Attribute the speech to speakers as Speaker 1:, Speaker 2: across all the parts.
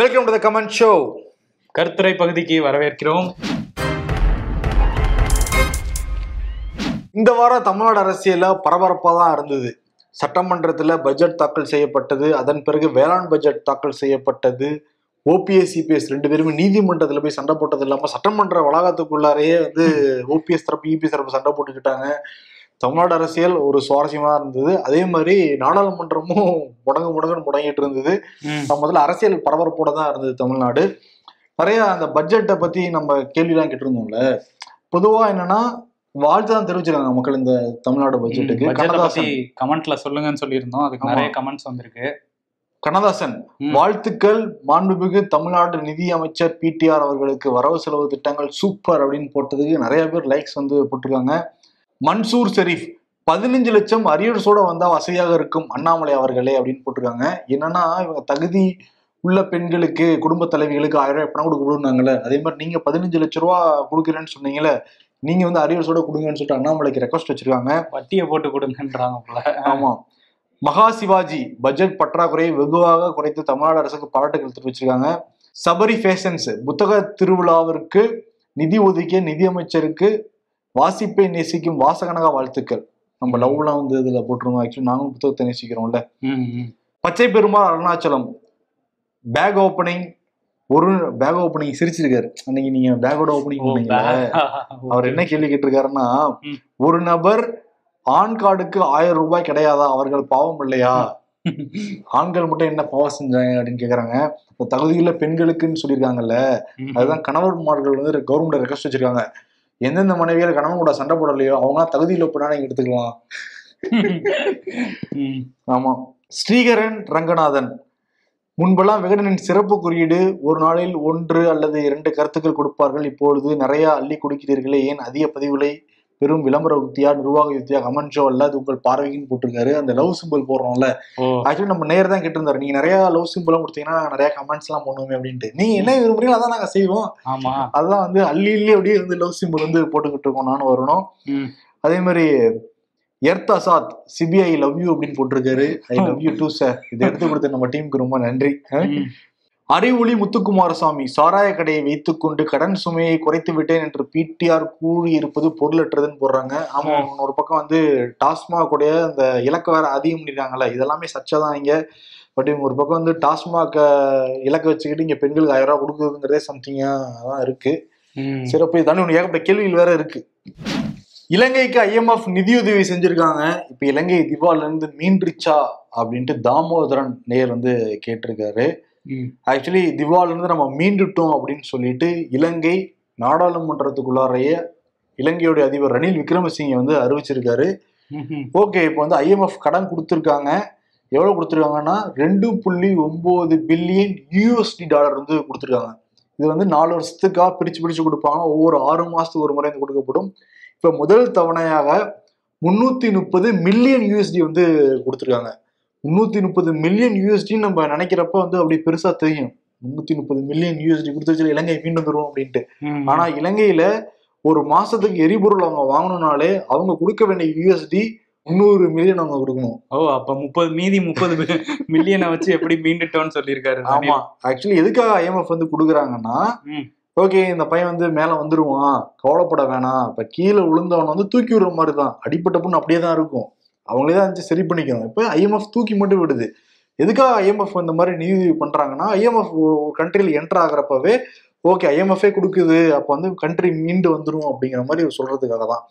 Speaker 1: Welcome to the comment show
Speaker 2: கருத்துரை பகுதிக்கு வரவேற்கிறோம்.
Speaker 1: இந்த வாரம் தமிழ்நாடு அரசியல்ல பரபரப்பாக தான் இருந்தது. சட்டமன்றத்தில் பட்ஜெட் தாக்கல் செய்யப்பட்டது. அதன் பிறகு வேளாண் பட்ஜெட் தாக்கல் செய்யப்பட்டது. ஓபிஎஸ் சிபிஎஸ் ரெண்டு பேருமே நீதிமன்றத்தில் போய் சண்டை போட்டது இல்லாமல் சட்டமன்ற வளாகத்துக்குள்ளாரையே வந்து ஓபிஎஸ் தரப்பு இபிஎஸ் தரப்பு சண்டை போட்டுக்கிட்டாங்க. தமிழ்நாடு அரசியல் ஒரு சுவாரஸ்யமா இருந்தது. அதே மாதிரி நாடாளுமன்றமும் முடங்கு முடங்குன்னு முடங்கிட்டு இருந்தது. முதல்ல அரசியல் பரபரப்போட தான் இருந்தது தமிழ்நாடு. நிறைய அந்த பட்ஜெட்டை பத்தி நம்ம கேள்விலாம் கேட்டிருந்தோம்ல. பொதுவா என்னன்னா வாழ்த்து தான் தெரிவிச்சிருக்காங்க மக்கள் இந்த தமிழ்நாடு பட்ஜெட்டுக்கு. கண்ணதாசன்.
Speaker 2: கமெண்ட்ல சொல்லுங்கன்னு சொல்லியிருந்தோம். அதுக்கு. நிறைய கமெண்ட்ஸ் வந்திருக்கு.
Speaker 1: கண்ணதாசன். வாழ்த்துக்கள் மாண்புமிகு தமிழ்நாடு நிதி அமைச்சர் பிடிஆர் அவர்களுக்கு வரவு செலவு திட்டங்கள் சூப்பர் அப்படின்னு போட்டதுக்கு நிறைய பேர் லைக்ஸ் வந்து போட்டிருக்காங்க. மன்சூர் ஷெரீப் பதினஞ்சு லட்சம் அரியர்ஸோட வந்தா வசதியாக இருக்கும் அண்ணாமலை அவர்களே அப்படின்னு போட்டிருக்காங்க. என்னன்னா இவங்க தகுதி உள்ள பெண்களுக்கு குடும்ப தலைவிகளுக்கு ஆயிரம் ரூபாய் பணம் கொடுக்க கொடுனாங்கல்ல அதே மாதிரி நீங்க பதினஞ்சு லட்ச ரூபா கொடுக்குறேன்னு சொன்னீங்கல்ல நீங்க வந்து அரியர்ஸோட கொடுங்கன்னு சொல்லிட்டு அண்ணாமலைக்கு ரெக்வஸ்ட் வச்சிருக்காங்க.
Speaker 2: வட்டியை போட்டு கொடுங்கன்றாங்க
Speaker 1: ஆமா. மகா சிவாஜி பட்ஜெட் பற்றாக்குறையை வெகுவாக குறைத்து தமிழ்நாடு அரசுக்கு பாராட்டுகள் தெரிவிச்சிருக்காங்க சபரி ஃபேஷன்ஸ் புத்தக திருவிழாவிற்கு நிதி ஒதுக்கிய நிதியமைச்சருக்கு வாசிப்பை நேசிக்கும் வாசகனக வாழ்த்துக்கள். நம்ம லவ்லாம் வந்து இதுல போட்டிருந்தோம். ஆக்சுவலி நாங்களும் புத்தகத்தை நேசிக்கிறோம்ல. பச்சை பெருமாள் அருணாச்சலம். பேக் ஓப்பனிங் ஒரு பேக் ஓப்பனிங் சிரிச்சிருக்காரு. அன்னைக்கு நீங்க பேக்கோட ஓப்பனிங்
Speaker 2: ஓ,
Speaker 1: பண்ணீங்கல்ல
Speaker 2: பா-
Speaker 1: அவர் என்ன கேள்வி கேட்டிருக்காருன்னா. ஒரு நபர் ஆண் கார்டுக்கு ஆயிரம் ரூபாய் கிடையாதா? அவர்கள் பாவம் இல்லையா? ஆண்கள் மட்டும் என்ன பாவம் செஞ்சாங்க அப்படின்னு கேக்குறாங்க. தகுதியுள்ள பெண்களுக்குன்னு சொல்லியிருக்காங்கல்ல. அதுதான் கணவன்மார்கள் வந்து கவர்மெண்ட் ரெக்வஸ்ட் வச்சிருக்காங்க. எந்தெந்த மனைவிகள் கணவன் கூட சண்டை போடலையோ அவங்க தகுதியுள்ள பெண்ணா நீங்க எடுத்துக்கலாம். ஆமா. ஸ்ரீகரன் ரங்கநாதன். முன்பெல்லாம் விகடனின் சிறப்பு குறியீடு ஒரு நாளில் ஒன்று அல்லது இரண்டு கருத்துக்கள் கொடுப்பார்கள். இப்பொழுது நிறைய அள்ளி கொடுக்கிறீர்களே ஏன் அதிக பதிவுகளை பெரும் விளம்பர யுக்தியா நிர்வாக யுக்தியா கமெண்ட் ஷோ அல்ல அது உங்கள் பார்வைக்குன்னு போட்டிருக்காரு. அந்த லவ் சிம்பிள் போடுறோம்ல ஆக்சுவலி நம்ம நேர் தான் கேட்டிருந்தாரு. நீங்க நிறைய லவ் சிம்பிளும் கொடுத்தீங்கன்னா நிறைய கமெண்ட்ஸ் எல்லாம் பண்ணுவோமே அப்படின்ட்டு. நீங்க என்ன விரும்புறீங்களோ அதான் நாங்க செய்வோம்.
Speaker 2: ஆமா.
Speaker 1: அதெல்லாம் வந்து அள்ளி அள்ளி அப்படியே வந்து லவ் சிம்பிள் வந்து போட்டுக்கிட்டு இருக்கோம் நானும் வரணும். அதே மாதிரி earth Azad CBI love you அப்படின்னு போட்டிருக்காரு. I love you too sir இதை எடுத்து கொடுத்த நம்ம டீமுக்கு ரொம்ப நன்றி. அறிவொளி முத்துக்குமாரசாமி சாராய கடையை வைத்துக்கொண்டு கடன் சுமையை குறைத்து விட்டேன் என்று பிடிஆர் கூறி இருப்பது பொருளற்றதுன்னு போடுறாங்க ஆமா. ஒரு பக்கம் வந்து டாஸ்மாக் உடைய அந்த இலக்க வேற அதிகம் பண்ணிருக்காங்கல்ல இதெல்லாமே சர்ச்சை தான் இங்க பட் இவங்க ஒரு பக்கம் வந்து டாஸ்மாக் இலக்க வச்சுக்கிட்டு இங்க பெண்களுக்கு ஆயிரம் ரூபாய் கொடுக்குறதுங்கிறதே சம்திங்கா தான் இருக்கு. சிறப்பு தானே ஒன்று ஏகப்பட்ட கேள்விகள் வேற இருக்கு இலங்கைக்கு ஐஎம்எஃப் நிதியுதவி செஞ்சிருக்காங்க இப்ப இலங்கை திவால்ல இருந்து மீண்டுச்சா அப்படின்ட்டு தாமோதரன் நேர் வந்து கேட்டிருக்காரு. ஆக்சுவலி திவால்ல இருந்து நம்ம மீண்டுட்டோம் அப்படின்னு சொல்லிட்டு இலங்கை நாடாளுமன்றத்துக்குள்ளாரையே இலங்கையுடைய அதிபர் ரணில் விக்ரமசிங்கே வந்து அறிவிச்சிருக்காரு. ஓகே இப்போ வந்து ஐஎம்எஃப் கடன் கொடுத்துருக்காங்க. எவ்வளவு கொடுத்துருக்காங்கன்னா ரெண்டு புள்ளி ஒன்பது பில்லியன் யூஎஸ்டி டாலர் வந்து கொடுத்துருக்காங்க. இது வந்து நாலு வருஷத்துக்காக பிரிச்சு பிரிச்சு கொடுப்பாங்க. ஒவ்வொரு ஆறு மாசத்துக்கு ஒரு முறை வந்து கொடுக்கப்படும். இப்போ முதல் தவணையாக முன்னூத்தி முப்பது மில்லியன் யூஎஸ்டி வந்து கொடுத்துருக்காங்க. முன்னூத்தி முப்பது மில்லியன் யூஎஸ்டி நம்ம நினைக்கிறப்ப வந்து அப்படி பெருசா தெரியும். முன்னூத்தி முப்பது மில்லியன் யூஎஸ்டி கொடுத்து வச்சு இலங்கை மீண்டும் தருவோம் அப்படின்ட்டு. ஆனா இலங்கையில ஒரு மாசத்துக்கு எரிபொருள் அவங்க வாங்கணும்னாலே அவங்க கொடுக்க வேண்டிய யூஎஸ்டி முந்நூறு மில்லியன் அவங்க கொடுக்கணும்.
Speaker 2: ஓ அப்ப முப்பது மீதி முப்பது மில்லியனை வச்சு எப்படி மீண்டுட்டோம்னு சொல்லியிருக்காரு
Speaker 1: ஆமா. ஆக்சுவலி எதுக்காக ஐஎம்எஃப் வந்து கொடுக்குறாங்கன்னா. ஓகே இந்த பையன் வந்து மேல வந்துருவான் கவலைப்பட வேணாம். இப்ப கீழே விழுந்தவன வந்து தூக்கி விடுற மாதிரி தான் அடிப்பட்ட புண்ணு அப்படியே தான் இருக்கும். அவங்களே தான் வந்து சரி பண்ணிக்கணும். இப்ப ஐஎம்எஃப் தூக்கி மட்டும் விடுது. எதுக்காக ஐஎம்எஃப் இந்த மாதிரி நிதி பண்ணறாங்கன்னா ஐஎம்எஃப் ஒரு கண்ட்ரியில் என்டர் ஆகுறப்பவே ஓகே ஐஎம்எஃபே கொடுக்குது. அப்ப வந்து கண்ட்ரி மீண்டு வந்துரும் அப்படிங்கிற மாதிரி சொல்றதுக்காக தான்.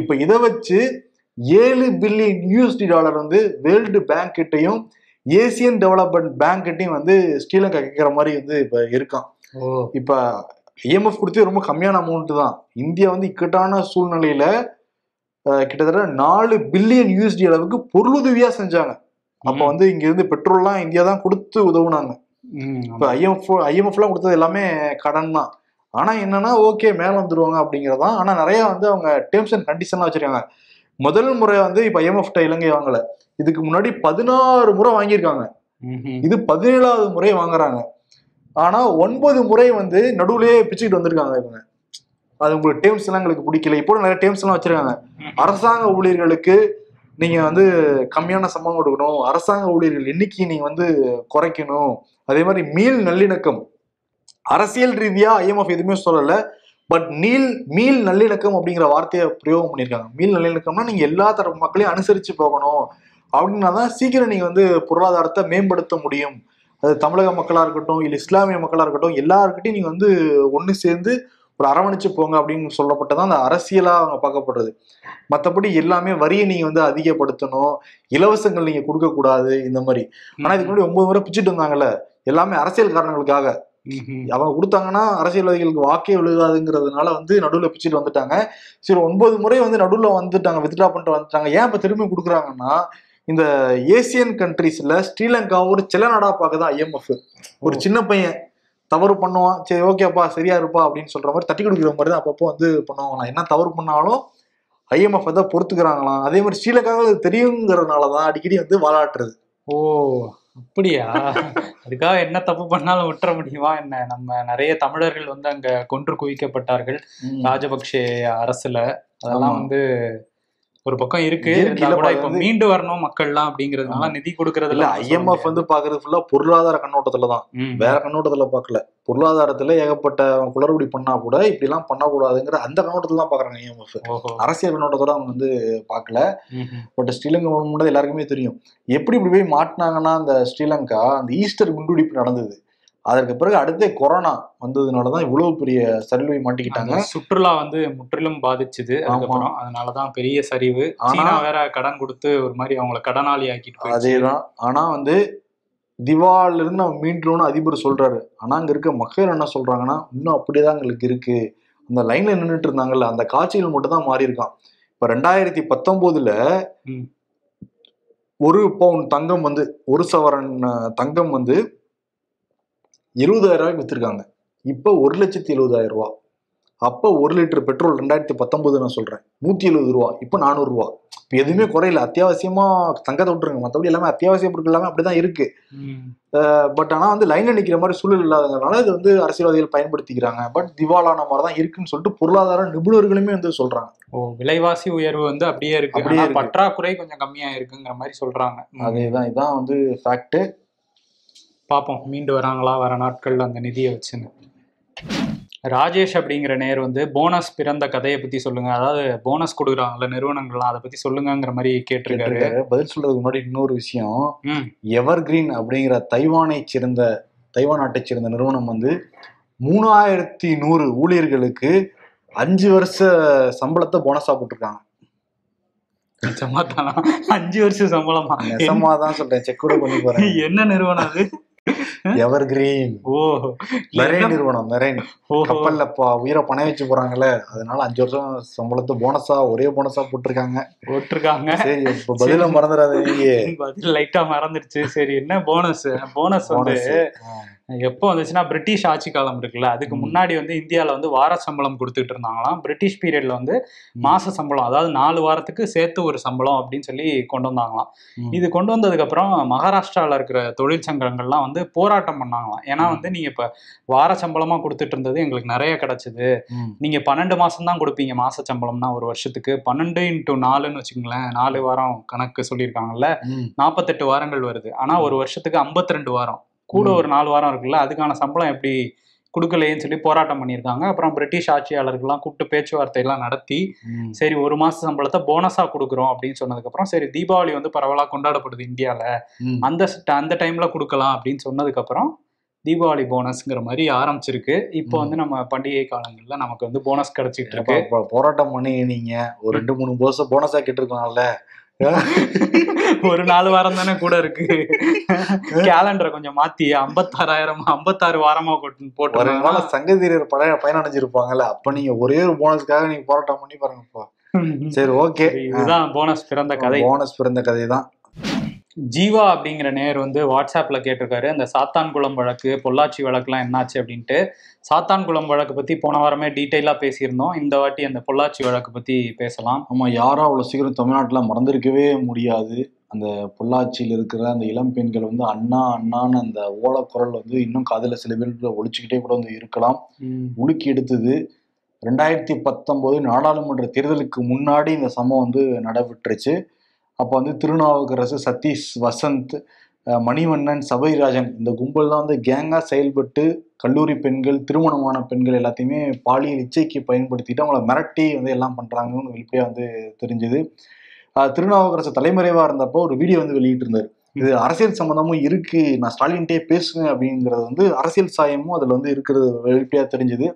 Speaker 1: இப்ப இதை வச்சு ஏழு பில்லியன் யூஎஸ்டி டாலர் வந்து வேர்ல்டு பேங்க் கிட்டையும் ஏசியன் டெவலப்மெண்ட் பேங்க் கிட்டையும் வந்து ஸ்ரீலங்கா கேட்கிற மாதிரி வந்து இப்ப இருக்கான். இப்ப ஐஎம்எஃப் கொடுத்து ரொம்ப கம்மியான அமௌண்ட் தான். இந்தியா வந்து இக்கட்டான சூழ்நிலையில கிட்டத்தட்ட நாலு பில்லியன் யூஎஸ்டி அளவுக்கு பொருளுதவியா செஞ்சாங்க. அப்ப. வந்து இங்க இருந்து பெட்ரோல்லாம் இந்தியா தான் கொடுத்து உதவுனாங்க. இப்ப ஐஎம்எஃப் ஐஎம்எஃப்லாம் கொடுத்தது எல்லாமே கடன் தான் ஆனா என்னன்னா ஓகே மேல வந்துருவாங்க அப்படிங்கறதான் ஆனா நிறைய வந்து அவங்க டேர்ம்ஸ் அண்ட் கண்டிஷன்லாம் வச்சிருக்காங்க. முதல் முறை வந்து இப்ப ஐஎம்எஃப் இலங்கை வாங்கல. இதுக்கு முன்னாடி பதினாறு முறை வாங்கியிருக்காங்க. இது பதினேழாவது முறை வாங்குறாங்க. ஆனா ஒன்பது முறை வந்து நடுவுலயே பிச்சுக்கிட்டு வந்திருக்காங்க இவங்க. அது உங்களுக்கு டேர்ம்ஸ் எல்லாம் எங்களுக்கு பிடிக்கல. இப்போ நிறைய டேர்ம்ஸ் எல்லாம் வச்சிருக்காங்க. அரசாங்க ஊழியர்களுக்கு நீங்க வந்து கம்மியான சம்பளம் கொடுக்கணும். அரசாங்க ஊழியர்கள் எண்ணிக்கையை நீங்க வந்து குறைக்கணும். அதே மாதிரி மீள் நல்லிணக்கம். அரசியல் ரீதியா ஐஎம்எஃப் எதுவுமே சொல்லல. பட் நீல் மீள் நல்லிணக்கம் அப்படிங்கிற வார்த்தையை பிரயோகம் பண்ணியிருக்காங்க. மீள் நல்லிணக்கம்னா நீங்க எல்லா தரப்பு மக்களையும் அனுசரிச்சு போகணும். அப்படின்னா தான் சீக்கிரம் நீங்க வந்து பொருளாதாரத்தை மேம்படுத்த முடியும். அது தமிழக மக்களா இருக்கட்டும் இல்லை இஸ்லாமிய மக்களா இருக்கட்டும் எல்லாருக்கிட்டையும் நீங்க வந்து ஒன்று சேர்ந்து ஒரு அரவணைச்சு போங்க அப்படின்னு சொல்லப்பட்டதான் அந்த அரசியலா அவங்க பார்க்கப்படுறது. மற்றபடி எல்லாமே வரியை நீங்க வந்து அதிகப்படுத்தணும் இலவசங்கள் நீங்க கொடுக்க கூடாது இந்த மாதிரி. ஆனா இதுக்கு முன்னாடி ஒன்பது முறை பிச்சுட்டு இருந்தாங்கல்ல எல்லாமே அரசியல் காரணங்களுக்காக. அவங்க கொடுத்தாங்கன்னா அரசியல்வாதிகளுக்கு வாக்கே விழுகாதுங்கிறதுனால வந்து நடுவில் பிச்சுட்டு வந்துட்டாங்க. சரி ஒன்பது முறை வந்து நடுவில் வந்துட்டாங்க வித்ட்ரா பண்ணிட்டு வந்துட்டாங்க. ஏன் இப்போ திரும்பி கொடுக்குறாங்கன்னா இந்த ஏசியன் கண்ட்ரீஸ்ல ஸ்ரீலங்கா ஒரு சில நாடா பார்க்குதான் ஐஎம்எஃப் ஒரு சின்ன பையன். தவறு பண்ணுவான். சரி ஓகேப்பா சரியா இருப்பா அப்படின்னு சொல்ற மாதிரி தட்டி கொடுக்குற மாதிரி தான் அப்பப்போ வந்து பண்ணுவாங்களாம். என்ன தவறு பண்ணாலும் ஐஎம்எஃப் தான் பொறுத்துக்கிறாங்களாம். அதே மாதிரி ஸ்ரீலங்காவில் அது தெரியுங்கிறதுனால தான் அடிக்கடி வந்து வாலாட்டுறது
Speaker 2: ஓ அப்படியா? அதுக்காக என்ன தப்பு பண்ணாலும் விட்டுற முடியுமா என்ன? நம்ம நிறைய தமிழர்கள் வந்து அங்க கொன்று குவிக்கப்பட்டார்கள். ராஜபக்ஷே அரசுல. அதெல்லாம். வந்து ஒரு பக்கம் இருக்கு. இப்ப மீண்டு வரணும் மக்கள்லாம் அப்படிங்கறதுனால. நிதி கொடுக்கறதுல
Speaker 1: இல்ல ஐஎம்எஃப் வந்து பாக்குறது ஃபுல்லா பொருளாதார கண்ணோட்டத்துல தான். வேற கண்ணோட்டத்துல பார்க்கல பொருளாதாரத்துல ஏகப்பட்ட குளறுபடி பண்ணா கூட இப்படி எல்லாம் பண்ணக்கூடாதுங்கிற அந்த கண்ணோட்டத்துல தான் பாக்குறாங்க ஐஎம்எஃப் அரசியல் கண்ணோட்டத்தோட அவங்க வந்து பார்க்கல
Speaker 2: ம்ஹும்.
Speaker 1: பட் ஸ்ரீலங்கா முன்னாடி எல்லாருக்குமே தெரியும். எப்படி இப்படி போய் மாட்டினாங்கன்னா அந்த ஸ்ரீலங்கா அந்த ஈஸ்டர் குண்டுவெடிப்பு நடந்தது. அதற்கு பிறகு அடுத்தே கொரோனா வந்ததுனால தான் இவ்வளவு பெரிய சரிவை மாட்டிக்கிட்டாங்க.
Speaker 2: சுற்றுலா வந்து முற்றிலும் பாதிச்சுது. அதுக்கப்புறம் அதனாலதான் பெரிய சரிவு.
Speaker 1: ஆனா-
Speaker 2: வேற கடன் கொடுத்து ஒரு மாதிரி அவங்கள கடனாளி ஆக்கிட்டு.
Speaker 1: அதேதான். ஆனா வந்து திவால்ல இருந்து நம்ம மீண்டோம்னு அதிபர் சொல்றாரு. ஆனா அங்க இருக்க மக்கள் என்ன சொல்றாங்கன்னா இன்னும் அப்படியேதான் எங்களுக்கு இருக்கு. அந்த லைன்ல நின்றுட்டு இருந்தாங்கல்ல அந்த காட்சிகள் மட்டும் தான் மாறி இருக்கான் இப்ப ரெண்டாயிரத்தி பத்தொன்பதுல. ஒரு பவுன் தங்கம் வந்து ஒரு சவரன் தங்கம் வந்து எழுபதாயிரம் ரூபாய்க்கு வித்திருக்காங்க. இப்ப ஒரு லட்சத்தி எழுபதாயிரம் ரூபாய் அப்ப ஒரு லிட்டர் பெட்ரோல் ரெண்டாயிரத்தி பத்தொன்பது நான் சொல்றேன். நூத்தி எழுபது ரூபா. இப்ப நானூறு ரூபா. இப்ப எதுவுமே குறையல. அத்தியாவசியமா தங்கத்தை விட்டுருங்க. மத்தபடி எல்லாமே அத்தியாவசிய பொருட்கள் எல்லாமே அப்படிதான் இருக்கு.
Speaker 2: ம்.
Speaker 1: பட் ஆனா வந்து லைன்ல நிக்கிற மாதிரி சூழல் இல்லாததுனால இது வந்து அரசியல்வாதிகள் பயன்படுத்திக்கிறாங்க. பட் திவாலான மாதிரி தான் இருக்குன்னு சொல்லிட்டு பொருளாதார நிபுணர்களுமே வந்து சொல்றாங்க.
Speaker 2: ஓ விலைவாசி உயர்வு வந்து அப்படியே இருக்கு.
Speaker 1: அப்படியே.
Speaker 2: பற்றாக்குறை கொஞ்சம் கம்மியா இருக்குங்கிற மாதிரி சொல்றாங்க. ம்.
Speaker 1: அதேதான். இதான் வந்து ஃபேக்ட்
Speaker 2: பார்ப்போம் மீண்டு வராங்களா? வர நாட்கள்ல அந்த நிதியை வச்சுன்னு. ராஜேஷ் அப்படிங்கிற நேர் வந்து போனஸ் பிறந்த கதையை பத்தி சொல்லுங்க. அதாவது போனஸ் கொடுக்குறாங்கல்ல நிறுவனங்கள்லாம் அதை பத்தி சொல்லுங்கிற மாதிரி கேட்டிருக்காரு.
Speaker 1: பதில் சொல்றதுக்கு முன்னாடி இன்னொரு விஷயம். எவர் கிரீன் அப்படிங்கிற தைவானை சேர்ந்த தைவான் நாட்டை சேர்ந்த நிறுவனம் வந்து மூணாயிரத்தி நூறு ஊழியர்களுக்கு அஞ்சு வருஷ சம்பளத்தை போனஸா போட்டிருக்காங்க
Speaker 2: அஞ்சு வருஷம் சம்பளமா?
Speaker 1: தான் சொல்றேன். செக் கூட பண்ணி போறேன்
Speaker 2: என்ன நிறுவனம் அது?
Speaker 1: எவர் கிரீன்
Speaker 2: ஓ
Speaker 1: மெரைன் நிறுவனம்
Speaker 2: ஓஹோ.
Speaker 1: கப்பல்ல உயிரை பணம் வச்சு போறாங்கல்ல அதனால அஞ்சு வருஷம் சம்பளத்தை போனஸா ஒரே போனஸா போட்டிருக்காங்க.
Speaker 2: போட்டிருக்காங்க.
Speaker 1: சரி இப்ப பதில மறந்துடாதீங்க.
Speaker 2: பதில் லைட்டா மறந்துருச்சு சரி என்ன போனஸ் போனஸ் வந்து எப்போ வந்துச்சுன்னா பிரிட்டிஷ் ஆட்சி காலம் இருக்குல்ல அதுக்கு. முன்னாடி வந்து இந்தியால வந்து வார சம்பளம் கொடுத்துட்டு இருந்தாங்களாம். பிரிட்டிஷ் பீரியட்ல வந்து மாச சம்பளம் அதாவது நாலு வாரத்துக்கு சேர்த்து ஒரு சம்பளம் அப்படின்னு சொல்லி கொண்டு வந்தாங்களாம். இது கொண்டு வந்ததுக்கு அப்புறம் மகாராஷ்டிரால இருக்கிற தொழிற்சங்கங்கள்லாம் வந்து போராட்டம் பண்ணாங்களாம். ஏன்னா. வந்து நீங்க இப்ப வார சம்பளமா கொடுத்துட்டு இருந்தது எங்களுக்கு நிறைய கிடைச்சது. நீங்க பன்னெண்டு மாசம் தான் கொடுப்பீங்க மாச சம்பளம்னா ஒரு வருஷத்துக்கு. பன்னெண்டு இன்டூ நாலுன்னு வச்சுங்களேன் நாலு வாரம் கணக்கு சொல்லியிருக்காங்கல்ல நாற்பத்தெட்டு வாரங்கள் வருது. ஆனா ஒரு வருஷத்துக்கு 52 வாரம். கூட. ஒரு நாலு வாரம் இருக்குல்ல அதுக்கான சம்பளம் எப்படி கொடுக்கலையேன்னு சொல்லி போராட்டம் பண்ணியிருக்காங்க. அப்புறம் பிரிட்டிஷ் ஆட்சியாளர்கள்லாம் கூப்பிட்டு பேச்சுவார்த்தை எல்லாம் நடத்தி சரி ஒரு மாச சம்பளத்தை போனஸா கொடுக்குறோம் அப்படின்னு சொன்னதுக்கப்புறம் சரி தீபாவளி வந்து பரவலா கொண்டாடப்படுது இந்தியால. அந்த அந்த டைம்ல கொடுக்கலாம் அப்படின்னு சொன்னதுக்கப்புறம் தீபாவளி போனஸ்ங்கிற மாதிரி ஆரம்பிச்சிருக்கு. இப்போ. வந்து நம்ம பண்டிகை காலங்கள்ல நமக்கு வந்து போனஸ் கிடைச்சிட்டு இருக்கு.
Speaker 1: போராட்டம் பண்ணி நீங்க ஒரு ரெண்டு மூணு வருஷம் போனஸா கேட்டிருக்கலாம்ல.
Speaker 2: ஒரு நாலு வாரம் தானே கூட இருக்கு. கேலண்டரை கொஞ்சம் மாத்தி ஐம்பத்தாறாயிரம் ஐம்பத்தாறு வாரமா போட்டு போட்டு
Speaker 1: சங்கதீரர் பழைய பயனடைஞ்சிருப்பாங்கல்ல அப்ப நீங்க ஒரே ஒரு போனஸ்க்காக நீங்க போராட்டம் பண்ணி பாருங்கப்பா. சரி ஓகே
Speaker 2: இதுதான் போனஸ் பிறந்த கதை.
Speaker 1: போனஸ் பிறந்த கதை தான்
Speaker 2: ஜீவா அப்படிங்கிற நேர் வந்து வாட்ஸ்அப்ல கேட்டிருக்காரு. அந்த சாத்தான்குளம் வழக்கு பொள்ளாச்சி வழக்குலாம் என்னாச்சு அப்படின்ட்டு. சாத்தான்குளம் வழக்கு பத்தி போன வாரமே டீட்டெயிலா பேசியிருந்தோம். இந்த வாட்டி அந்த பொள்ளாச்சி வழக்கு பத்தி பேசலாம்.
Speaker 1: ஆமா யாரும் அவ்வளவு சீக்கிரம் தமிழ்நாட்டுல மறந்திருக்கவே முடியாது. அந்த பொள்ளாச்சியில் இருக்கிற அந்த இளம் பெண்கள் வந்து அண்ணா அண்ணான்னு அந்த ஓலக்குரல் வந்து இன்னும் காதுல சில பேர் ஒழிச்சுக்கிட்டே கூட வந்து இருக்கலாம். உலுக்கி எடுத்தது. ரெண்டாயிரத்தி பத்தொன்பது நாடாளுமன்ற தேர்தலுக்கு முன்னாடி இந்த சம்பவம் வந்து நடைபெற்றுச்சு. அப்போ வந்து திருநாவுக்கரசு சதீஷ் வசந்த் மணிவண்ணன் சபைராஜன் இந்த கும்பல் தான் வந்து கேங்காக செயல்பட்டு கல்லூரி பெண்கள் திருமணமான பெண்கள் எல்லாத்தையுமே பாலியல் இச்சைக்கு பயன்படுத்திட்டு அவங்கள மிரட்டி வந்து எல்லாம் பண்ணுறாங்கன்னு வெளிப்படையாக வந்து தெரிஞ்சுது. திருநாவுக்கரசு தலைமறைவாக இருந்தப்போ ஒரு வீடியோ வந்து வெளியிட்டிருந்தார். இது அரசியல் சம்மந்தமும் இருக்குது நான் ஸ்டாலின்ட்டே பேசுவேன் அப்படிங்கிறது வந்து அரசியல் சாயமும் அதில் வந்து இருக்கிறது வெளிப்படையாக தெரிஞ்சுது.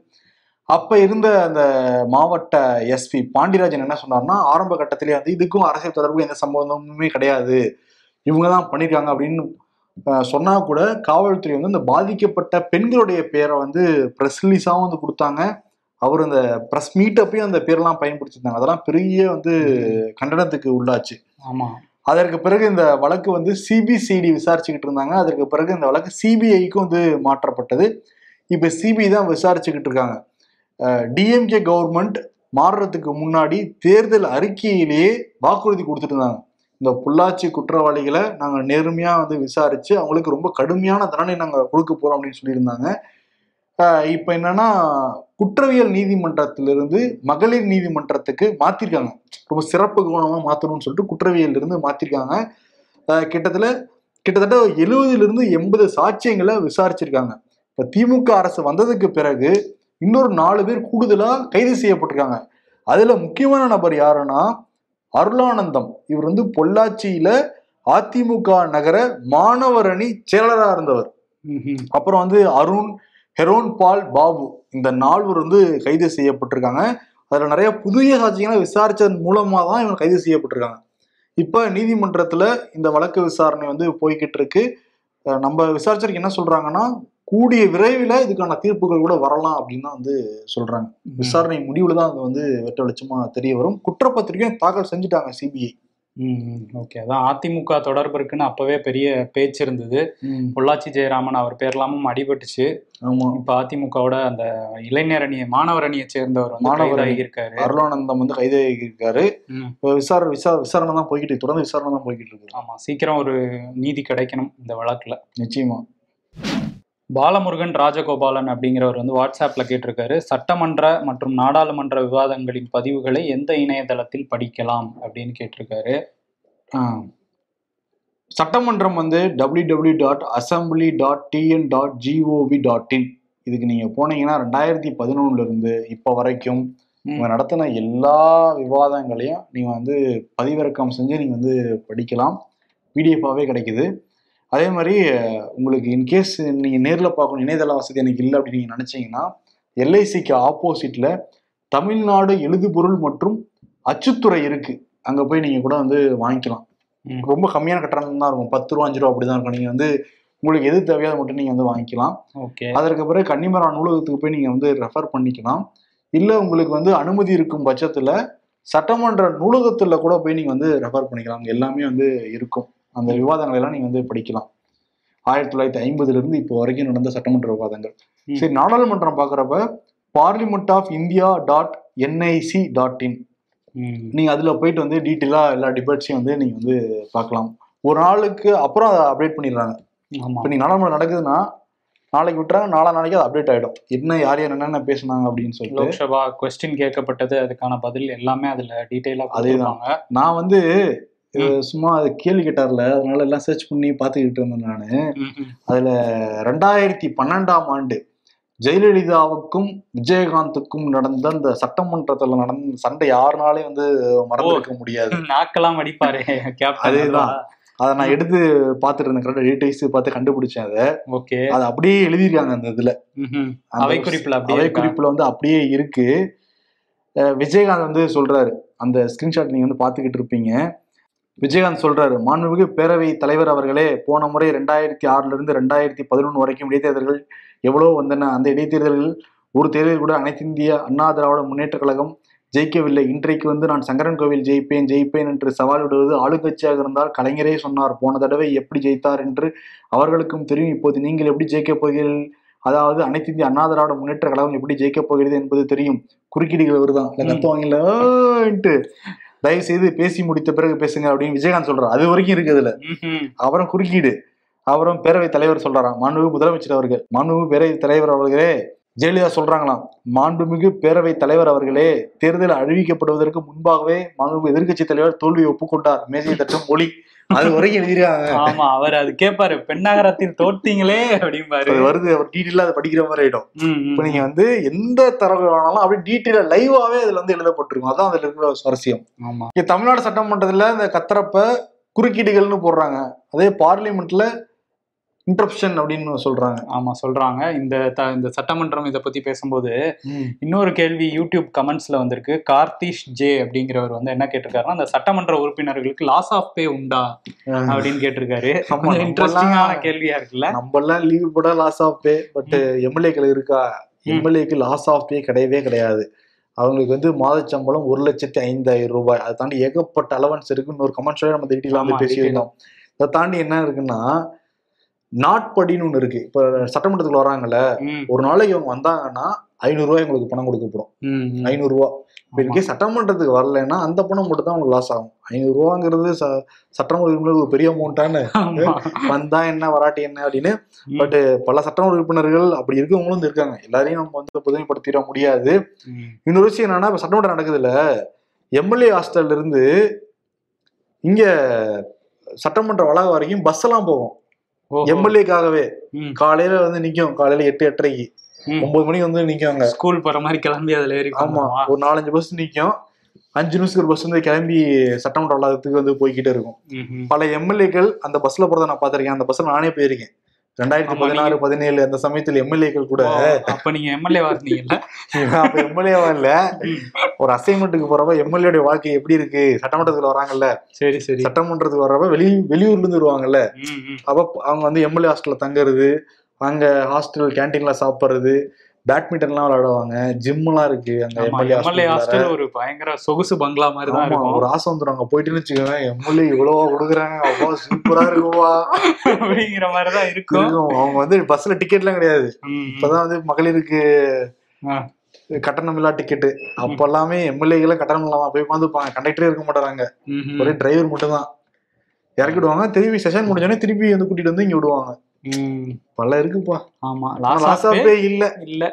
Speaker 1: அப்ப இருந்த அந்த மாவட்ட எஸ்பி பாண்டியராஜன் என்ன சொன்னார்னா ஆரம்ப கட்டத்திலே வந்து இதுக்கும் அரசியல் தொடர்பு எந்த சம்பந்தமுமே கிடையாது. இவங்க தான் பண்ணியிருக்காங்க அப்படின்னு சொன்னா கூட காவல்துறை வந்து இந்த பாதிக்கப்பட்ட பெண்களுடைய பேரை வந்து ப்ரெஸ் ரிலீஸாகவும் வந்து கொடுத்தாங்க. அவர் அந்த ப்ரெஸ் மீட்டப்பையும் அந்த பேரெல்லாம் பயன்படுத்தியிருந்தாங்க. அதெல்லாம் பெரிய வந்து கண்டனத்துக்கு உள்ளாச்சு.
Speaker 2: ஆமா.
Speaker 1: அதற்கு பிறகு இந்த வழக்கு வந்து சிபிசிஐடி விசாரிச்சுக்கிட்டு இருந்தாங்க. அதற்கு பிறகு இந்த வழக்கு சிபிஐக்கும் வந்து மாற்றப்பட்டது. இப்போ சிபிஐ தான் விசாரிச்சுக்கிட்டு இருக்காங்க. டிஎம்கே கவர்மெண்ட் மாறுறதுக்கு முன்னாடி தேர்தல் அறிக்கையிலேயே வாக்குறுதி கொடுத்துட்டு இந்த பொள்ளாச்சி குற்றவாளிகளை நாங்கள் நேர்மையாக வந்து விசாரித்து அவங்களுக்கு ரொம்ப கடுமையான தண்டனை நாங்கள் கொடுக்க போகிறோம் அப்படின்னு சொல்லியிருந்தாங்க. இப்போ என்னன்னா குற்றவியல் நீதிமன்றத்திலிருந்து மகளிர் நீதிமன்றத்துக்கு மாத்திருக்காங்க. ரொம்ப சிறப்பு கவனமாக மாற்றணும்னு சொல்லிட்டு குற்றவியல் இருந்து மாத்திருக்காங்க கிட்டத்தட்ட கிட்டத்தட்ட எழுபதுல இருந்து எண்பது சாட்சியங்களை விசாரிச்சிருக்காங்க. இப்போ திமுக அரசு வந்ததுக்கு பிறகு இன்னொரு நாலு பேர் கூடுதலா கைது செய்யப்பட்டிருக்காங்க. அதுல முக்கியமான நபர் யாருன்னா அருளானந்தம். இவர் வந்து பொள்ளாச்சியில அதிமுக நகர மாணவர் அணி செயலரா இருந்தவர். அப்புறம் வந்து அருண் ஹெரோன் பால் பாபு இந்த நால்வர் வந்து கைது செய்யப்பட்டிருக்காங்க. அதுல நிறைய புதிய சாட்சிகளை விசாரிச்சதன் மூலமா தான் இவங்க கைது செய்யப்பட்டிருக்காங்க. இப்ப நீதிமன்றத்துல இந்த வழக்கு விசாரணை வந்து போய்கிட்டு இருக்கு. நம்ம விசாரிச்சதுக்கு என்ன சொல்றாங்கன்னா கூடிய விரைவில் இதுக்கான தீர்ப்புகள் கூட வரலாம் அப்படின்னு தான் வந்து சொல்றாங்க. விசாரணை முடிவுல தான் அது வந்து வெட்ட வெளிச்சமா தெரிய வரும். குற்றப்பத்திரிகையும் தாக்கல் செஞ்சுட்டாங்க சிபிஐ.
Speaker 2: ம் ஓகே. அதான் அதிமுக தொடர்பு இருக்குன்னு அப்பவே பெரிய பேச்சு இருந்தது. பொள்ளாச்சி ஜெயராமன் அவர் பேர்லாமும் அடிபட்டுச்சு.
Speaker 1: ஆமா.
Speaker 2: இப்ப அதிமுகவோட அந்த இளைஞர் அணியை மாணவர் அணியை சேர்ந்தவர்
Speaker 1: மாணவர்
Speaker 2: இருக்காரு
Speaker 1: அருளானந்தம் வந்து கைது இருக்காரு விசாரணை விசா விசாரணை தான் போய்கிட்டு. தொடர்ந்து விசாரணை தான் போய்கிட்டு இருக்கு.
Speaker 2: ஆமா. சீக்கிரம் ஒரு நீதி கிடைக்கணும் இந்த வழக்குல.
Speaker 1: நிச்சயமா.
Speaker 2: பாலமுருகன் ராஜகோபாலன் அப்படிங்கிறவர் வந்து வாட்ஸ்அப்ல கேட்டிருக்காரு. சட்டமன்ற மற்றும் நாடாளுமன்ற விவாதங்களின் பதிவுகளை எந்த இணையதளத்தில் படிக்கலாம் அப்படின்னு கேட்டிருக்காரு.
Speaker 1: சட்டமன்றம் வந்து W W dot assembly dot TN dot GOV dot in இதுக்கு நீங்க போனீங்கன்னா ரெண்டாயிரத்தி பதினொன்னுல இருந்து இப்போ வரைக்கும். இவங்க நடத்தின எல்லா விவாதங்களையும் நீங்க வந்து பதிவிறக்கம் செஞ்சு நீங்க வந்து படிக்கலாம். பிடிஎஃபாவே கிடைக்குது. அதே மாதிரி உங்களுக்கு இன்கேஸ் நீங்க நேர்ல பார்க்கணும் இணையதள வசதி எனக்கு இல்லை அப்படின்னு நீங்க நினைச்சீங்கன்னா எல்ஐசிக்கு ஆப்போசிட்ல தமிழ்நாடு எழுதுபொருள் மற்றும் அச்சுத்துறை இருக்கு. அங்க போய் நீங்க கூட வந்து வாங்கிக்கலாம். ரொம்ப கம்மியான கட்டணம் தான் இருக்கும். பத்து ரூபா அஞ்சு ரூபா அப்படிதான் இருக்கும். நீங்க வந்து உங்களுக்கு எது தேவையோ மட்டும் நீங்க வந்து வாங்கிக்கலாம்.
Speaker 2: ஓகே.
Speaker 1: அதற்கு பிறகு கன்னிமரா நூலகத்துக்கு போய் நீங்க வந்து ரெஃபர் பண்ணிக்கலாம். இல்ல உங்களுக்கு வந்து அனுமதி இருக்கும் பட்சத்துல சட்டமன்ற நூலகத்துல கூட போய் நீங்க வந்து ரெஃபர் பண்ணிக்கலாம். அங்க எல்லாமே வந்து இருக்கும். அந்த விவாதங்கள் எல்லாம் நீங்க வந்து படிக்கலாம். ஆயிரத்தி தொள்ளாயிரத்தி ஐம்பதுல இருந்து இப்போ வரைக்கும் நடந்த சட்டமன்ற விவாதங்கள். சரி நாடாளுமன்றம் பாக்குறப்ப parliament of India dot NIC dot in
Speaker 2: ம்.
Speaker 1: நீங்க அதுல போயிட்டு வந்து டீட்டெயிலா எல்லா டிபேட்ஸையும் வந்து நீங்க வந்து பார்க்கலாம். ஒரு நாளுக்கு அப்புறம் அதை அப்டேட் பண்ணிடுறாங்க. இப்போ நீ நாடாளுமன்றம் நடக்குதுன்னா நாளைக்கு விட்டுறாங்க நாளா நாளைக்கு அது அப்டேட் ஆயிடும். என்ன யார் யார் என்னென்ன பேசுனாங்க அப்படின்னு சொல்லிட்டு.
Speaker 2: லோக்சபா கொஸ்டின் கேட்கப்பட்டது அதுக்கான பதில் எல்லாமே அதுல டீடைலா
Speaker 1: அதேதான்.
Speaker 2: கொடுத்துருப்பாங்க.
Speaker 1: நான் வந்து இது சும்மா அது கேள்வி கேட்டார்ல அதனால எல்லாம் சர்ச் பண்ணி பார்த்துக்கிட்டு இருந்தேன் நான். அதுல ரெண்டாயிரத்தி பன்னெண்டாம் ஆண்டு ஜெயலலிதாவுக்கும் விஜயகாந்துக்கும் நடந்த அந்த சட்டமன்றத்துல நடந்த சண்டை யாருனாலே வந்து மறந்துருக்க முடியாது.
Speaker 2: நாக்கெல்லாம் அடிப்பாரு
Speaker 1: அதேதான். அதை நான் எடுத்து பார்த்துட்டு இருந்தேன் கரெக்டாக டீடைல்ஸ் பார்த்து கண்டுபிடிச்சேன் அதை.
Speaker 2: ஓகே.
Speaker 1: அதை அப்படியே எழுதியிருக்காங்க அந்த இதுல.
Speaker 2: அவை குறிப்புல அப்படியே
Speaker 1: அவை? குறிப்புல வந்து அப்படியே இருக்கு. விஜயகாந்த் வந்து சொல்றாரு அந்த ஸ்கிரீன்ஷாட் நீங்க வந்து பாத்துக்கிட்டு இருப்பீங்க. விஜயகாந்த் சொல்றாரு மாண்புமிகு பேரவை தலைவர் அவர்களே போன முறை ரெண்டாயிரத்தி ஆறுல இருந்து ரெண்டாயிரத்தி பதினொன்று வரைக்கும் இடைத்தேர்தல்கள் எவ்வளவு வந்தன? அந்த இடைத்தேர்தல்கள் ஒரு தேர்தலில் கூட அனைத்து இந்திய அண்ணா திராவிட முன்னேற்ற கழகம் ஜெயிக்கவில்லை. இன்றைக்கு வந்து நான் சங்கரன் கோவில் ஜெயிப்பேன் ஜெயிப்பேன் என்று சவால் விடுவது ஆளுங்கட்சியாக இருந்தால் கலைஞரே சொன்னார். போன தடவை எப்படி ஜெயித்தார் என்று அவர்களுக்கும் தெரியும். இப்போது நீங்கள் எப்படி ஜெயிக்கப் போகிறீர்கள்? அதாவது அனைத்து இந்திய அண்ணா திராவிட முன்னேற்ற கழகம் எப்படி ஜெயிக்கப் போகிறது என்பது தெரியும். குறுக்கீடுகள் வருதான் இல்ல
Speaker 2: ம்.
Speaker 1: தயவு செய்து பேசி முடித்த பிறகு பேசுங்க அப்படின்னு விஜயகாந்த் சொல்றாரு. அது வரைக்கும் இருக்கு அதுல.
Speaker 2: ம்ஹும்.
Speaker 1: அப்புறம் குறுக்கீடு. அப்புறம் பேரவைத் தலைவர் சொல்றாராம். மாண்புமிகு முதலமைச்சர் அவர்கள். மாண்புமிகு பேரவைத் தலைவர் அவர்களே ஜெயலலிதா சொல்றாங்களாம். மாண்புமிகு பேரவை தலைவர் அவர்களே தேர்தல் அறிவிக்கப்படுவதற்கு முன்பாகவே மாண்புமிகு எதிர்க்கட்சி தலைவர் தோல்வியை ஒப்புக்கொண்டார். மேஜை தட்டும் மொழி அது வரைக்கும் எழுதிருக்காங்க
Speaker 2: ஆமா அவர் அது கேட்பாரு பெண்ணகரத்தில் தோத்தீங்களே அப்படிம்பாரு.
Speaker 1: அது வருது அவர் டீட்டெயிலா அதை படிக்கிற மாதிரி ஆயிடும். இப்ப நீங்க வந்து எந்த தரவு வேணாலும் அப்படியே டீட்டெயிலா லைவாவே அதுல வந்து எழுதப்பட்டிருக்கும் அதான் அதுல இருக்கிற சுவாரஸ்யம்.
Speaker 2: ஆமா.
Speaker 1: இங்க தமிழ்நாடு சட்டமன்றத்துல இந்த கத்தரப்ப குறுக்கீடுகள்னு போடுறாங்க. அதே பார்லிமெண்ட்ல இன்டரப்ஷன் அப்படின்னு சொல்றாங்க.
Speaker 2: ஆமா சொல்றாங்க. இந்த இந்த சட்டமன்றம் இதை பத்தி பேசும்போது இன்னொரு கேள்வி யூடியூப் கமெண்ட்ஸ்ல வந்திருக்கு. கார்த்திஷ் ஜே அப்படிங்கிறவர் வந்து என்ன கேட்டிருக்காருன்னா அந்த சட்டமன்ற உறுப்பினர்களுக்கு லாஸ் ஆஃப் பே உண்டா அப்படின்னு கேட்டிருக்காரு. இன்ட்ரெஸ்டிங்கான கேள்வியா இருக்குல்ல?
Speaker 1: நம்ம எல்லாம் லீவ் போட லாஸ் ஆஃப் பே பட் எம்எல்ஏக்கள் இருக்கா. எம்எல்ஏக்கு லாஸ் ஆஃப் பே கிடையவே கிடையாது. அவங்களுக்கு வந்து மாத சம்பளம் ஒரு லட்சத்தி ஐந்தாயிரம் ரூபாய். அதை தாண்டி ஏகப்பட்ட அலவன்ஸ் இருக்கு இன்னொரு கமெண்ட்ஸோட நம்ம
Speaker 2: ஆமா,
Speaker 1: வந்து பேசியிருந்தோம் இதை தாண்டி என்ன இருக்குன்னா நாட்படின்னு ஒன்று இருக்கு. இப்ப சட்டமன்றத்துக்கு வராங்கல்ல ஒரு நாளைக்கு அவங்க வந்தாங்கன்னா ஐநூறு ரூபாய் உங்களுக்கு பணம் கொடுக்கப்படும்
Speaker 2: ம், ம்.
Speaker 1: ஐநூறு ரூபா. இப்போ. இருக்கே சட்டமன்றத்துக்கு வரலைன்னா அந்த பணம் மட்டும் தான் உங்களுக்கு லாஸ் ஆகும். ஐநூறு ரூபாங்கிறது ச சட்டமன்ற ஒரு பெரிய அமௌண்ட்டான்னு
Speaker 2: ஆமா.
Speaker 1: வந்தா என்ன வராட்டி என்ன அப்படின்னு. பட் பல சட்டமன்ற உறுப்பினர்கள் அப்படி இருக்கவங்களும் வந்து இருக்காங்க. எல்லாரையும் நம்ம வந்து பொதுமைப்படுத்திட முடியாது. இன்னொரு விஷயம் என்னன்னா இப்ப சட்டமன்றம் நடக்குதுல்ல. எம்எல்ஏ ஹாஸ்டல்ல இருந்து இங்க சட்டமன்ற வளாகம் வரைக்கும் பஸ் எல்லாம் போகும். எம்எல்ஏக்காகவே காலையில வந்து நிக்கும். காலையில எட்டு எட்டரைக்கு. ஒன்பது மணிக்கு வந்து நிக்கும் அங்க
Speaker 2: ஸ்கூல் போற மாதிரி கிளம்பி அதுல ஏறி
Speaker 1: ஆமா? ஒரு நாலஞ்சு பஸ் நிக்கும். அஞ்சு நிமிஷத்துக்கு ஒரு பஸ் வந்து கிளம்பி சட்டமன்ற வளாகத்துக்கு வந்து போய்கிட்டே இருக்கும். பல எம்எல்ஏக்கள் அந்த பஸ்ல போறத நான் பார்த்திருக்கேன். அந்த பஸ்ல நானே போயிருக்கேன். ரெண்டாயிரத்தி பதினாறு பதினேழு அந்த சமயத்தில் எம்எல்ஏக்கள் கூட.
Speaker 2: அப்ப நீங்க எம்எல்ஏவா இருந்தீங்கல்ல?
Speaker 1: அப்ப எம்எல்ஏவா இல்ல. ஒரு அசைன்மெண்ட்டுக்கு போறப்ப எம்எல்ஏடைய வாழ்க்கை எப்படி இருக்கு? சட்டமன்றத்துக்கு வராங்கல்ல.
Speaker 2: சரி சரி.
Speaker 1: சட்டமன்றத்துக்கு வர்றப்ப வெளி வெளியூர்ல இருந்து வருவாங்கல்ல. அப்ப அவங்க வந்து எம்எல்ஏ ஹாஸ்டல்ல தங்குறது அங்க ஹாஸ்டல் கேன்டீன்ல சாப்பிடுறது பேட்மிண்டன்லாம் விளையாடுவாங்க. ஜிம்லாம் இருக்கு.
Speaker 2: ஆமா,
Speaker 1: எம்எல்ஏ ஹாஸ்டல்
Speaker 2: ஒரு பயங்கர சொகுசு பங்களா மாதிரி தான் இருக்கும்.
Speaker 1: ஒரு ஆசை வந்துடும் அங்க போயிட்டுன்னு வச்சுக்கோங்க எம்எல்ஏ இவ்வளவா கொடுக்குறாங்க. அவ்வளோ சூப்பரா இருக்குவா
Speaker 2: அப்படிங்கிற மாதிரி தான் இருக்கும்.
Speaker 1: அவங்க வந்து பஸ்ல டிக்கெட்லாம் கிடையாது. இப்பதான் வந்து மகளிருக்கு. கட்டணம் இல்லா டிக்கெட்டு அப்ப எல்லாமே எம்எல்ஏகளை கட்டணம் இல்லாம போய் உட்காந்துப்பாங்க கண்டக்டரே இருக்க மாட்டாங்க. ஒரே டிரைவர் மட்டும் தான் இறக்கிடுவாங்க. திருப்பி செஷன் முடிஞ்சோடனே திருப்பி வந்து கூட்டிட்டு வந்து இங்க விடுவாங்க. பல இருக்குப்பா
Speaker 2: ஆமா.
Speaker 1: லாஸ் இல்ல.
Speaker 2: இல்ல.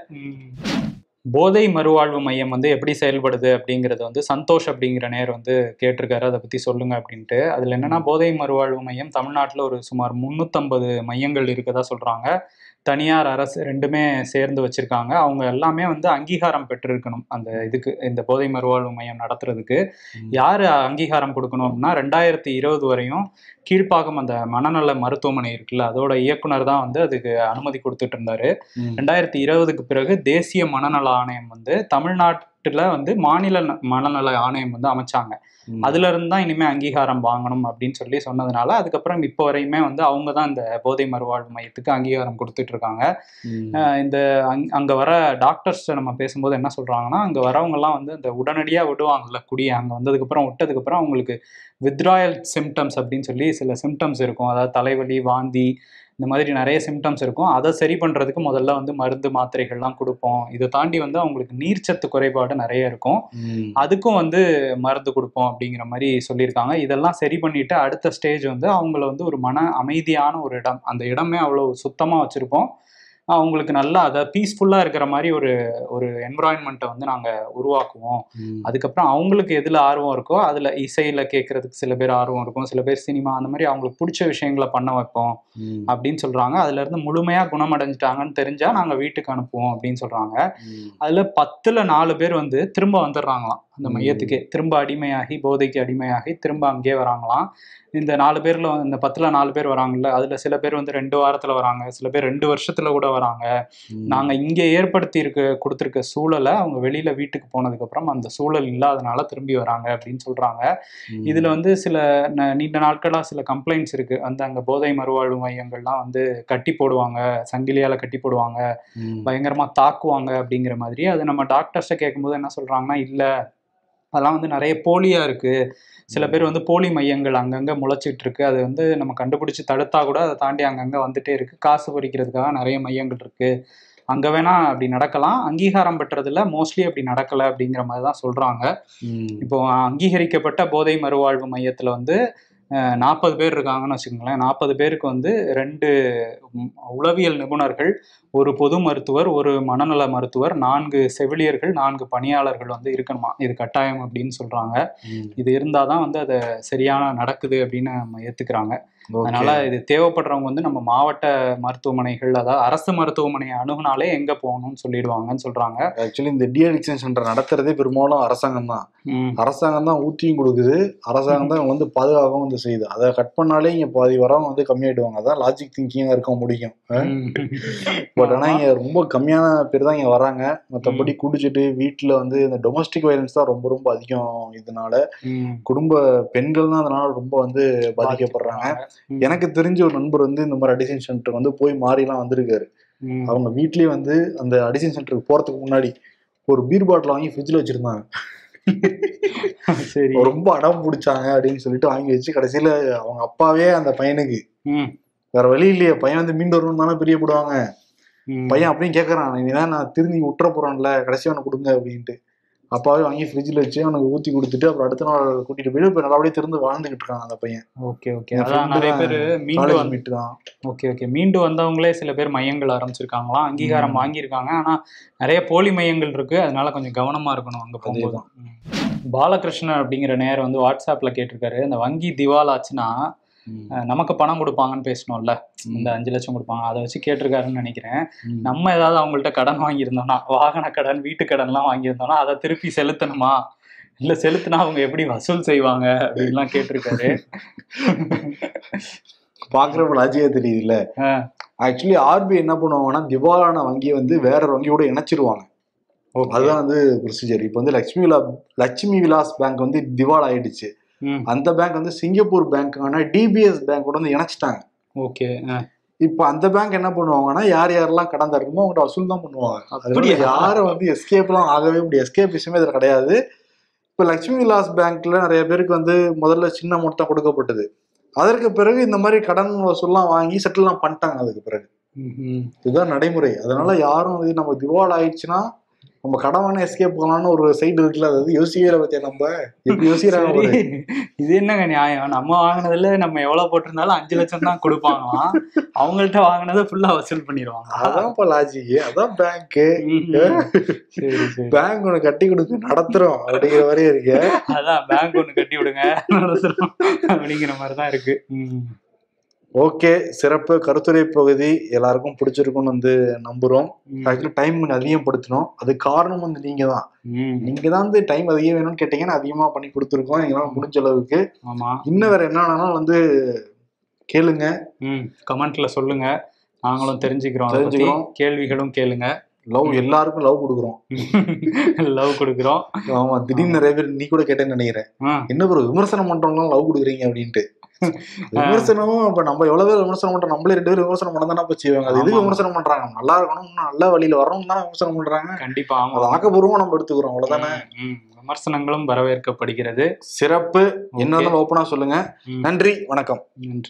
Speaker 2: போதை மறுவாழ்வு மையம் வந்து எப்படி செயல்படுது அப்படிங்கறது வந்து சந்தோஷ் அப்படிங்கிற நேர் வந்து கேட்டிருக்காரு. அதை பத்தி சொல்லுங்க அப்படின்ட்டு. அதுல என்னன்னா போதை மறுவாழ்வு மையம் தமிழ்நாட்டுல ஒரு சுமார் முன்னூத்தம்பது மையங்கள் இருக்கதா சொல்றாங்க. தனியார் அரசு ரெண்டுமே சேர்ந்து வச்சிருக்காங்க. அவங்க எல்லாமே வந்து அங்கீகாரம் பெற்றிருக்கணும் அந்த இதுக்கு இந்த போதை மறுவாழ்வு மையம் நடத்துறதுக்கு. யாரு அங்கீகாரம் கொடுக்கணும் அப்படின்னா ரெண்டாயிரத்தி இருபது வரையும் கீழ்ப்பாக்கம் அந்த மனநல மருத்துவமனை இருக்குல்ல அதோட இயக்குனர் தான் வந்து அதுக்கு அனுமதி கொடுத்துட்டு இருந்தாரு. ரெண்டாயிரத்தி இருபதுக்கு பிறகு தேசிய மனநல ஆணையம் வந்து தமிழ்நாட்டுல வந்து மாநில மனநல ஆணையம் வந்து அமைச்சாங்க. அதுல இருந்து தான் இனிமே அங்கீகாரம் வாங்கணும் அப்படின்னு சொல்லி சொன்னதுனால அதுக்கப்புறம் இப்போ வரையுமே வந்து அவங்க தான் இந்த போதை மறுவாழ்வு மையத்துக்கு அங்கீகாரம் கொடுத்துட்டு இருக்காங்க. இந்த அங்- அங்க வர டாக்டர்ஸ் நம்ம பேசும்போது என்ன சொல்றாங்கன்னா அங்க வரவங்க எல்லாம் வந்து இந்த உடனடியா விடுவாங்கல்ல குடியை அங்க வந்ததுக்கு அப்புறம் விட்டதுக்கு அப்புறம் அவங்களுக்கு வித்ராயல் சிம்டம்ஸ் அப்படின்னு சொல்லி சில சிம்டம்ஸ் இருக்கும். அதாவது தலைவலி வாந்தி இந்த மாதிரி நிறைய சிம்டம்ஸ் இருக்கும். அதை சரி பண்றதுக்கு முதல்ல வந்து மருந்து மாத்திரைகள்லாம் கொடுப்போம். இதை தாண்டி வந்து அவங்களுக்கு நீர்ச்சத்து குறைபாடு நிறைய இருக்கும். அதுக்கும் வந்து மருந்து கொடுப்போம் அப்படிங்கிற மாதிரி சொல்லியிருக்காங்க. இதெல்லாம் சரி பண்ணிட்டு அடுத்த ஸ்டேஜ் வந்து அவங்கள வந்து ஒரு மன அமைதியான ஒரு இடம் அந்த இடமே அவ்வளோ சுத்தமாக வச்சுருப்போம். அவங்களுக்கு நல்லா அதை பீஸ்ஃபுல்லாக இருக்கிற மாதிரி ஒரு ஒரு என்விரான்மெண்ட்டை வந்து நாங்கள் உருவாக்குவோம். அதுக்கப்புறம் அவங்களுக்கு எதில் ஆர்வம் இருக்கோ அதில் இசையில் கேட்கறதுக்கு சில பேர் ஆர்வம் இருக்கும். சில பேர் சினிமா அந்த மாதிரி அவங்களுக்கு பிடிச்ச விஷயங்களை பண்ண வைப்போம் அப்படின்னு சொல்கிறாங்க அதுலேருந்து முழுமையாக குணமடைஞ்சிட்டாங்கன்னு தெரிஞ்சால் நாங்கள் வீட்டுக்கு அனுப்புவோம் அப்படின்னு சொல்கிறாங்க அதுல பத்துல நாலு பேர் வந்து திரும்ப வந்துடுறாங்களாம். அந்த. மையத்துக்கே. திரும்ப அடிமையாகி போதைக்கு அடிமையாகி திரும்ப அங்கேயே வராங்களாம். இந்த நாலு பேர்ல இந்த பத்துல நாலு பேர் வராங்கல்ல அதுல சில பேர் வந்து ரெண்டு வாரத்துல வராங்க. சில பேர் ரெண்டு வருஷத்துல கூட வராங்க. நாங்க இங்க ஏற்படுத்தி இருக்க கொடுத்துருக்க சூழலை அவங்க வெளியில வீட்டுக்கு போனதுக்கு அப்புறம் அந்த சூழல் இல்லாதனால திரும்பி வராங்க அப்படின்னு சொல்றாங்க. இதுல வந்து சில நீண்ட நாட்களா சில கம்ப்ளைண்ட்ஸ் இருக்கு. அந்த அங்க போதை மறுவாழ்வு மையங்கள்லாம் வந்து கட்டி போடுவாங்க. சங்கிலியால கட்டி போடுவாங்க. பயங்கரமா தாக்குவாங்க அப்படிங்கிற மாதிரி. அது நம்ம டாக்டர்ஸை கேட்கும்போது என்ன சொல்றாங்கன்னா இல்ல அதெல்லாம் வந்து நிறைய போலியா இருக்கு. சில பேர் வந்து போலி மையங்கள் அங்கங்க முளைச்சிட்டு இருக்கு அது வந்து நம்ம கண்டுபிடிச்சு தடுத்தா கூட அதை தாண்டி அங்கங்க வந்துட்டே இருக்கு. காசு பறிக்கிறதுக்காக நிறைய மையங்கள் இருக்கு. அங்க வேணா அப்படி நடக்கலாம். அங்கீகாரம் பெற்றதுல மோஸ்ட்லி அப்படி நடக்கல அப்படிங்கிற மாதிரி தான் சொல்றாங்க. இப்போ அங்கீகரிக்கப்பட்ட போதை மறுவாழ்வு மையத்துல வந்து நாற்பது பேர் இருக்காங்கன்னு வச்சுக்கோங்களேன். நாற்பது பேருக்கு வந்து ரெண்டு உளவியல் நிபுணர்கள் ஒரு பொது மருத்துவர் ஒரு மனநல மருத்துவர் நான்கு செவிலியர்கள் நான்கு பணியாளர்கள் வந்து இருக்கணுமா? இது கட்டாயம் அப்படின்னு சொல்றாங்க. இது இருந்தாதான் வந்து அது சரியான நடக்குது அப்படின்னு நம்ம ஏத்துக்கிறாங்க. அதனால இது தேவைப்படுறவங்க வந்து நம்ம மாவட்ட மருத்துவமனைகள் அதாவது அரசு மருத்துவமனையை அணுகுனாலே எங்க போகணும்னு சொல்லிடுவாங்கன்னு சொல்றாங்க.
Speaker 1: ஆக்சுவலி இந்த டி அடிக்ஷன் சென்டர் நடத்துறதே பெரும்பாலும் அரசாங்கம் தான். அரசாங்கம் தான் ஊத்தியும் கொடுக்குது. அரசாங்கம் தான் வந்து பாதுகாக்கவும் வந்து செய்யுது. அதை கட் பண்ணாலே இங்க பாதி வரவங்க வந்து கம்மியாயிடுவாங்க அதான் லாஜிக் திங்கிங்கா இருக்க முடியும். பட் ஆனா இங்க ரொம்ப கம்மியான பேர் தான் இங்க வராங்க. மற்றபடி குடிச்சிட்டு வீட்டுல வந்து இந்த டொமஸ்டிக் வயலன்ஸ் தான் ரொம்ப ரொம்ப அதிகம் இதனால. குடும்ப பெண்கள் தான் அதனால ரொம்ப வந்து பாதிக்கப்படுறாங்க. எனக்கு தெரிஞ்ச ஒரு நண்பர் வந்து இந்த மாதிரி அடிஷன் சென்டர் வந்து போய் மாறிலாம் வந்திருக்காரு. அவங்க வீட்லயே வந்து அந்த அடிஷன் சென்டருக்கு போறதுக்கு முன்னாடி ஒரு பீர் பாட்டில் வாங்கி ஃப்ரிட்ஜில் வச்சிருந்தாங்க.
Speaker 2: சரி.
Speaker 1: ரொம்ப அடம் பிடிச்சாங்க அப்படின்னு சொல்லிட்டு வாங்கி வச்சு கடைசியில அவங்க அப்பாவே அந்த பையனுக்கு. வேற வழி இல்லையே பையன் வந்து மீண்டு வரணும் தானே பிரியப்படுவாங்க. பையன் அப்படியும் கேட்கறான் நீதான் நான் திரும்பி விட்டுற போறேன்ல கடைசியா அவனை கொடுங்க அப்படின்ட்டு. அப்பாவே வாங்கி ஃப்ரிட்ஜில் வச்சு அவனுக்கு ஊத்தி கொடுத்துட்டு அப்புறம் அடுத்த நாள் கூட்டிட்டு போயிட்டு இப்போ நல்லபடியே திறந்து வாழ்ந்துகிட்டு இருக்கான் அந்த பையன்.
Speaker 2: Okay okay. அதான் நிறைய பேர் மீண்டு
Speaker 1: காலேஜ்
Speaker 2: வந்து
Speaker 1: மீட்டு தான்.
Speaker 2: Okay okay. மீண்டு வந்தவங்களே சில பேர் மையங்கள் ஆரம்பிச்சிருக்காங்களாம். அங்கீகாரம். வாங்கியிருக்காங்க. ஆனா நிறைய போலி மையங்கள் இருக்கு. அதனால கொஞ்சம் கவனமா இருக்கணும் அங்க போகும்போது. பாலகிருஷ்ணன் அப்படிங்கிற நேர் வந்து வாட்ஸ்அப்ல கேட்டிருக்காரு. இந்த வங்கி திவால் ஆச்சுன்னா நமக்கு பணம் கொடுப்பாங்கன்னு பேசணும்ல. இந்த அஞ்சு லட்சம் கொடுப்பாங்க. அதை வச்சு கேட்டிருக்காருன்னு நினைக்கிறேன். நம்ம ஏதாவது அவங்கள்ட்ட கடன் வாங்கியிருந்தோம்னா வாகன கடன் வீட்டு கடன்லாம் வாங்கியிருந்தோம்னா அதை திருப்பி செலுத்தணுமா? இல்ல செலுத்தினா அவங்க எப்படி வசூல் செய்வாங்க அப்படின்லாம் கேட்டிருக்காரு.
Speaker 1: பாக்குறப்ப லாஜிக்கா தெரியுதுல்ல. ஆக்சுவலி ஆர்பிஐ என்ன பண்ணுவாங்கன்னா திவாலான வங்கியை வந்து வேற வங்கியோட இணைச்சிருவாங்க. அதுதான் வந்து ப்ரொசீஜர் இப்போ வந்து லட்சுமி விலா லட்சுமி விலாஸ் பேங்க் வந்து திவால் ஆயிடுச்சு அந்த பேங்க் வந்து சிங்கப்பூர் பேங்க்கான டிபிஎஸ் பேங்கோட வந்து இணைச்சிட்டாங்க.
Speaker 2: ஓகே
Speaker 1: இப்போ அந்த பேங்க் என்ன பண்ணுவாங்கன்னா யார் யாரெல்லாம் கடன் தரணுமோ அவங்கள்ட்ட வசூல் தான் பண்ணுவாங்க. அதுல
Speaker 2: அப்படியா?
Speaker 1: யாரும் வந்து எஸ்கேப்லாம் ஆகவே முடியாது. எஸ்கேப் விஷயமே இதில் கிடையாது. இப்போ லட்சுமி விலாஸ் பேங்க்ல நிறைய பேருக்கு வந்து முதல்ல சின்ன அமௌண்ட் தான் கொடுக்கப்பட்டது. அதற்கு பிறகு இந்த மாதிரி கடன் வசூல்லாம் வாங்கி செட்டில்லாம் பண்ணிட்டாங்க. அதுக்கு பிறகு. இதுதான் நடைமுறை. அதனால யாரும் வந்து நம்ம திவால் ஆயிடுச்சுன்னா நம்ம கடன் வாங்க எஸ்கேப் பண்ணலாம்னு ஒரு சைடு இருக்குல்ல அது வந்து யோசிக்கல பத்தியா நம்ம? எப்படி யோசிக்கிறாங்க.
Speaker 2: இது என்னங்க நியாயம்? நம்ம வாங்கினதுல நம்ம எவ்வளவு போட்டிருந்தாலும் அஞ்சு லட்சம் தான் கொடுப்பாங்களாம். அவங்கள்ட்ட வாங்கினதை ஃபுல்லா வசூல் பண்ணிடுவாங்க
Speaker 1: அதான் இப்ப லாஜிக் அதான் பேங்க் பேங்க் ஒண்ணு கட்டி கொடுத்து நடத்துறோம் அப்படிங்கிற மாதிரி இருக்கு.
Speaker 2: அதான் பேங்க் ஒண்ணு கட்டி விடுங்க. நடத்துறோம். அப்படிங்கிற மாதிரி தான் இருக்கு.
Speaker 1: ஓகே சிறப்பு. கருத்துரை பகுதி எல்லாருக்கும் பிடிச்சிருக்கும்னு வந்து நம்புறோம். ஆக்சுவலி டைம் அதிகப்படுத்தணும் அது காரணம் வந்து நீங்க தான். நீங்க தான் வந்து டைம் அதிகம் வேணும்னு கேட்டீங்கன்னா அதிகமா பண்ணி கொடுத்துருக்கோம். எங்களால் முடிஞ்ச அளவுக்கு.
Speaker 2: ஆமா.
Speaker 1: இன்னும் வேற என்னன்னா வந்து கேளுங்க.
Speaker 2: கமெண்ட்ல சொல்லுங்க. நாங்களும் தெரிஞ்சுக்கிறோம்.
Speaker 1: தெரிஞ்சுக்கிறோம்.
Speaker 2: கேள்விகளும் கேளுங்க.
Speaker 1: லவ் எல்லாருக்கும் லவ் கொடுக்குறோம்.
Speaker 2: லவ் கொடுக்குறோம்.
Speaker 1: ஆமா திடீர்னு நிறைய பேர் நீ கூட கேட்டேன்னு நினைக்கிறேன். என்ன ப்ரோ விமர்சனம் பண்றவங்களாம் லவ் கொடுக்குறீங்க அப்படின்ட்டு. விமர்சனமும் இப்ப நம்ம எவ்வளவு பேர் விமர்சனம் பண்றோம் நம்மளே ரெண்டு பேரும் விமர்சனம் பண்ண போய் செய்வாங்க. அது எதுக்கு. விமர்சனம் பண்றாங்க? நல்லா இருக்கணும் இன்னும் நல்ல வழியில வரணும் தான் விமர்சனம் பண்றாங்க.
Speaker 2: கண்டிப்பா
Speaker 1: அது ஆக்கப்பூர்வமா நம்ம எடுத்துக்கிறோம் அவ்வளவுதானே.
Speaker 2: விமர்சனங்களும் வரவேற்கப்படுகிறது.
Speaker 1: சிறப்பு. என்ன
Speaker 2: Okay.
Speaker 1: ஓப்பனா சொல்லுங்க. நன்றி வணக்கம்.
Speaker 2: நன்றி.